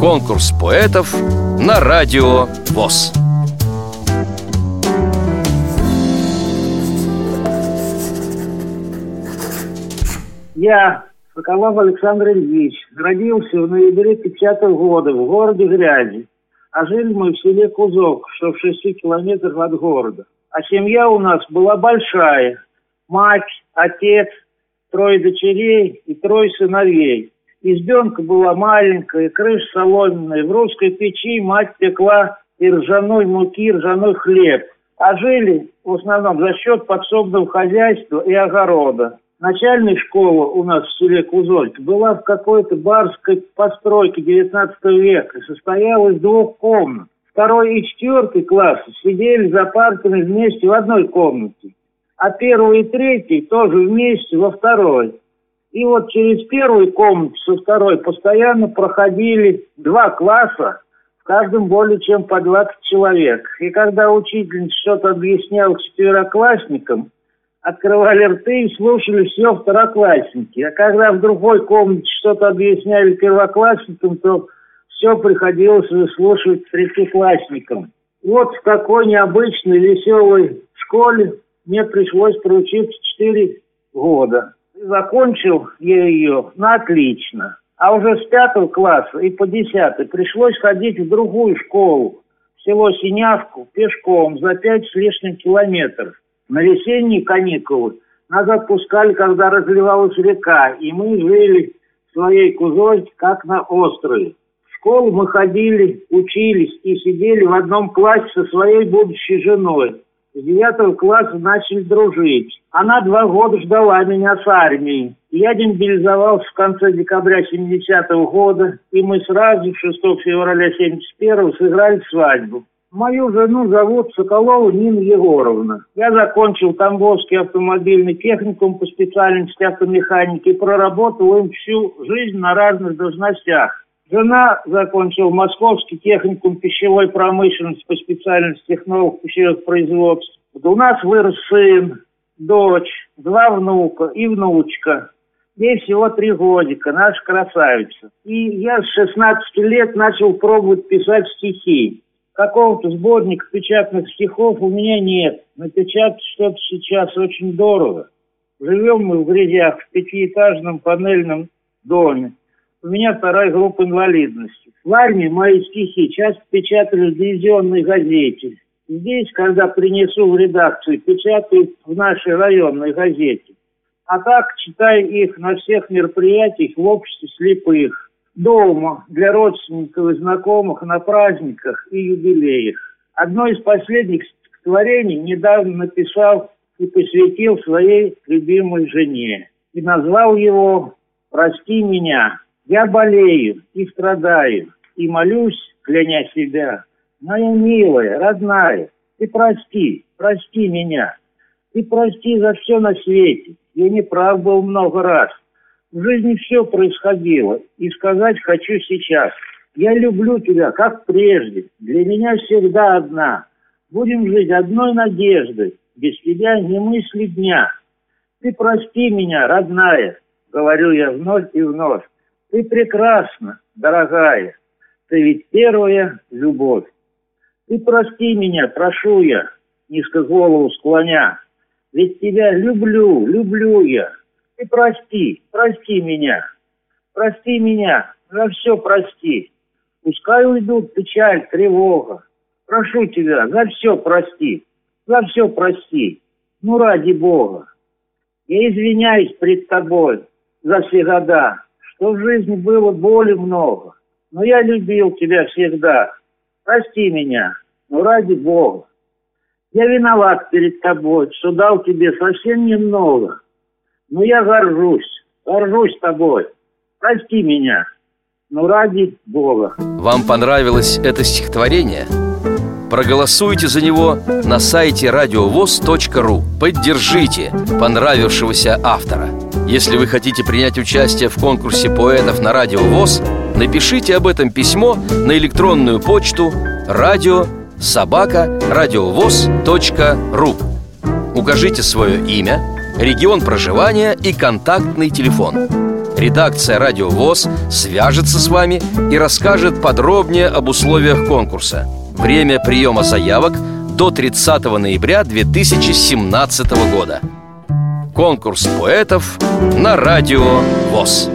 Конкурс поэтов на радио ВОЗ. Я, Соколов Александр Ильич, родился в ноябре 50 -го года в городе Грязи. А жили мы в селе Кузок, что в шести километрах от города. А семья у нас была большая. Мать, отец, трое дочерей и трое сыновей. Избенка была маленькая, крыша соломенная. В русской печи мать пекла и ржаной муки, и ржаной хлеб. А жили в основном за счет подсобного хозяйства и огорода. Начальная школа у нас в селе Кузолька была в какой-то барской постройке 19 века. Состояла из двух комнат. Второй и четвертый классы сидели за партами вместе в одной комнате. А первый и третий тоже вместе во второй. И вот через первую комнату со второй постоянно проходили два класса, в каждом более чем по 20 человек. И когда учительница что-то объяснял четвероклассникам, открывали рты и слушали все второклассники. А когда в другой комнате что-то объясняли первоклассникам, то все приходилось выслушивать третьеклассникам. Вот в такой необычной веселой школе мне пришлось проучиться 4 года. Закончил я ее на отлично. А уже с пятого класса и по десятый пришлось ходить в другую школу, в село Синявку, пешком за пять с лишним километров. На весенние каникулы нас отпускали, когда разливалась река, и мы жили в своей кузой, как на острове. В школу мы ходили, учились и сидели в одном классе со своей будущей женой. С девятого класса начали дружить. Она два года ждала меня с армией. Я демобилизовался в конце декабря 70-го года, и мы сразу 6 февраля 71-го сыграли свадьбу. Мою жену зовут Соколова Нина Егоровна. Я закончил Тамбовский автомобильный техникум по специальности автомеханики и проработал им всю жизнь на разных должностях. Жена закончила Московский техникум пищевой промышленности по специальности технолог пищевых производств. У нас вырос сын, дочь, два внука и внучка. Ей всего три годика, наша красавица. И я с 16 лет начал пробовать писать стихи какого-то сборника печатных стихов у меня нет. Напечатать что-то сейчас очень дорого. Живем мы в грязях в пятиэтажном панельном доме. У меня вторая группа инвалидности. В армии мои стихи часто печатали в дивизионной газете. Здесь, когда принесу в редакцию, печатают в нашей районной газете. А так читаю их на всех мероприятиях в обществе слепых дома для родственников и знакомых на праздниках и юбилеях. Одно из последних стихотворений недавно написал и посвятил своей любимой жене. И назвал его «Прости меня, я болею и страдаю, и молюсь, кляня себя. Моя милая, родная, ты прости, прости меня. Ты прости за все на свете. Я не прав был много раз. В жизни все происходило, и сказать хочу сейчас. Я люблю тебя, как прежде. Для меня всегда одна. Будем жить одной надеждой. Без тебя не мысли дня. Ты прости меня, родная, говорю я вновь и вновь. Ты прекрасна, дорогая. Ты ведь первая любовь. Ты прости меня, прошу я, низко голову склоня. Ведь тебя люблю, люблю я. Ты прости, прости меня, прости меня, за все прости. Пускай уйдут печаль, тревога. Прошу тебя, за все прости, за все прости. Ну, ради Бога. Я извиняюсь пред тобой за все года, что в жизни было боли много. Но я любил тебя всегда. Прости меня, ну, ради Бога. Я виноват перед тобой, что дал тебе совсем немного. Ну, я горжусь, горжусь тобой. Прости меня, ну ради Бога. Вам понравилось это стихотворение? Проголосуйте за него на сайте радиовоз.ру Поддержите понравившегося автора Если вы хотите принять участие в конкурсе поэтов на Радио ВОЗ Напишите об этом письмо на электронную почту радио собака радиовоз.ру Укажите свое имя, регион проживания и контактный телефон. Редакция «Радио ВОЗ» свяжется с вами и расскажет подробнее об условиях конкурса. Время приема заявок до 30 ноября 2017 года. Конкурс поэтов на Радио ВОЗ.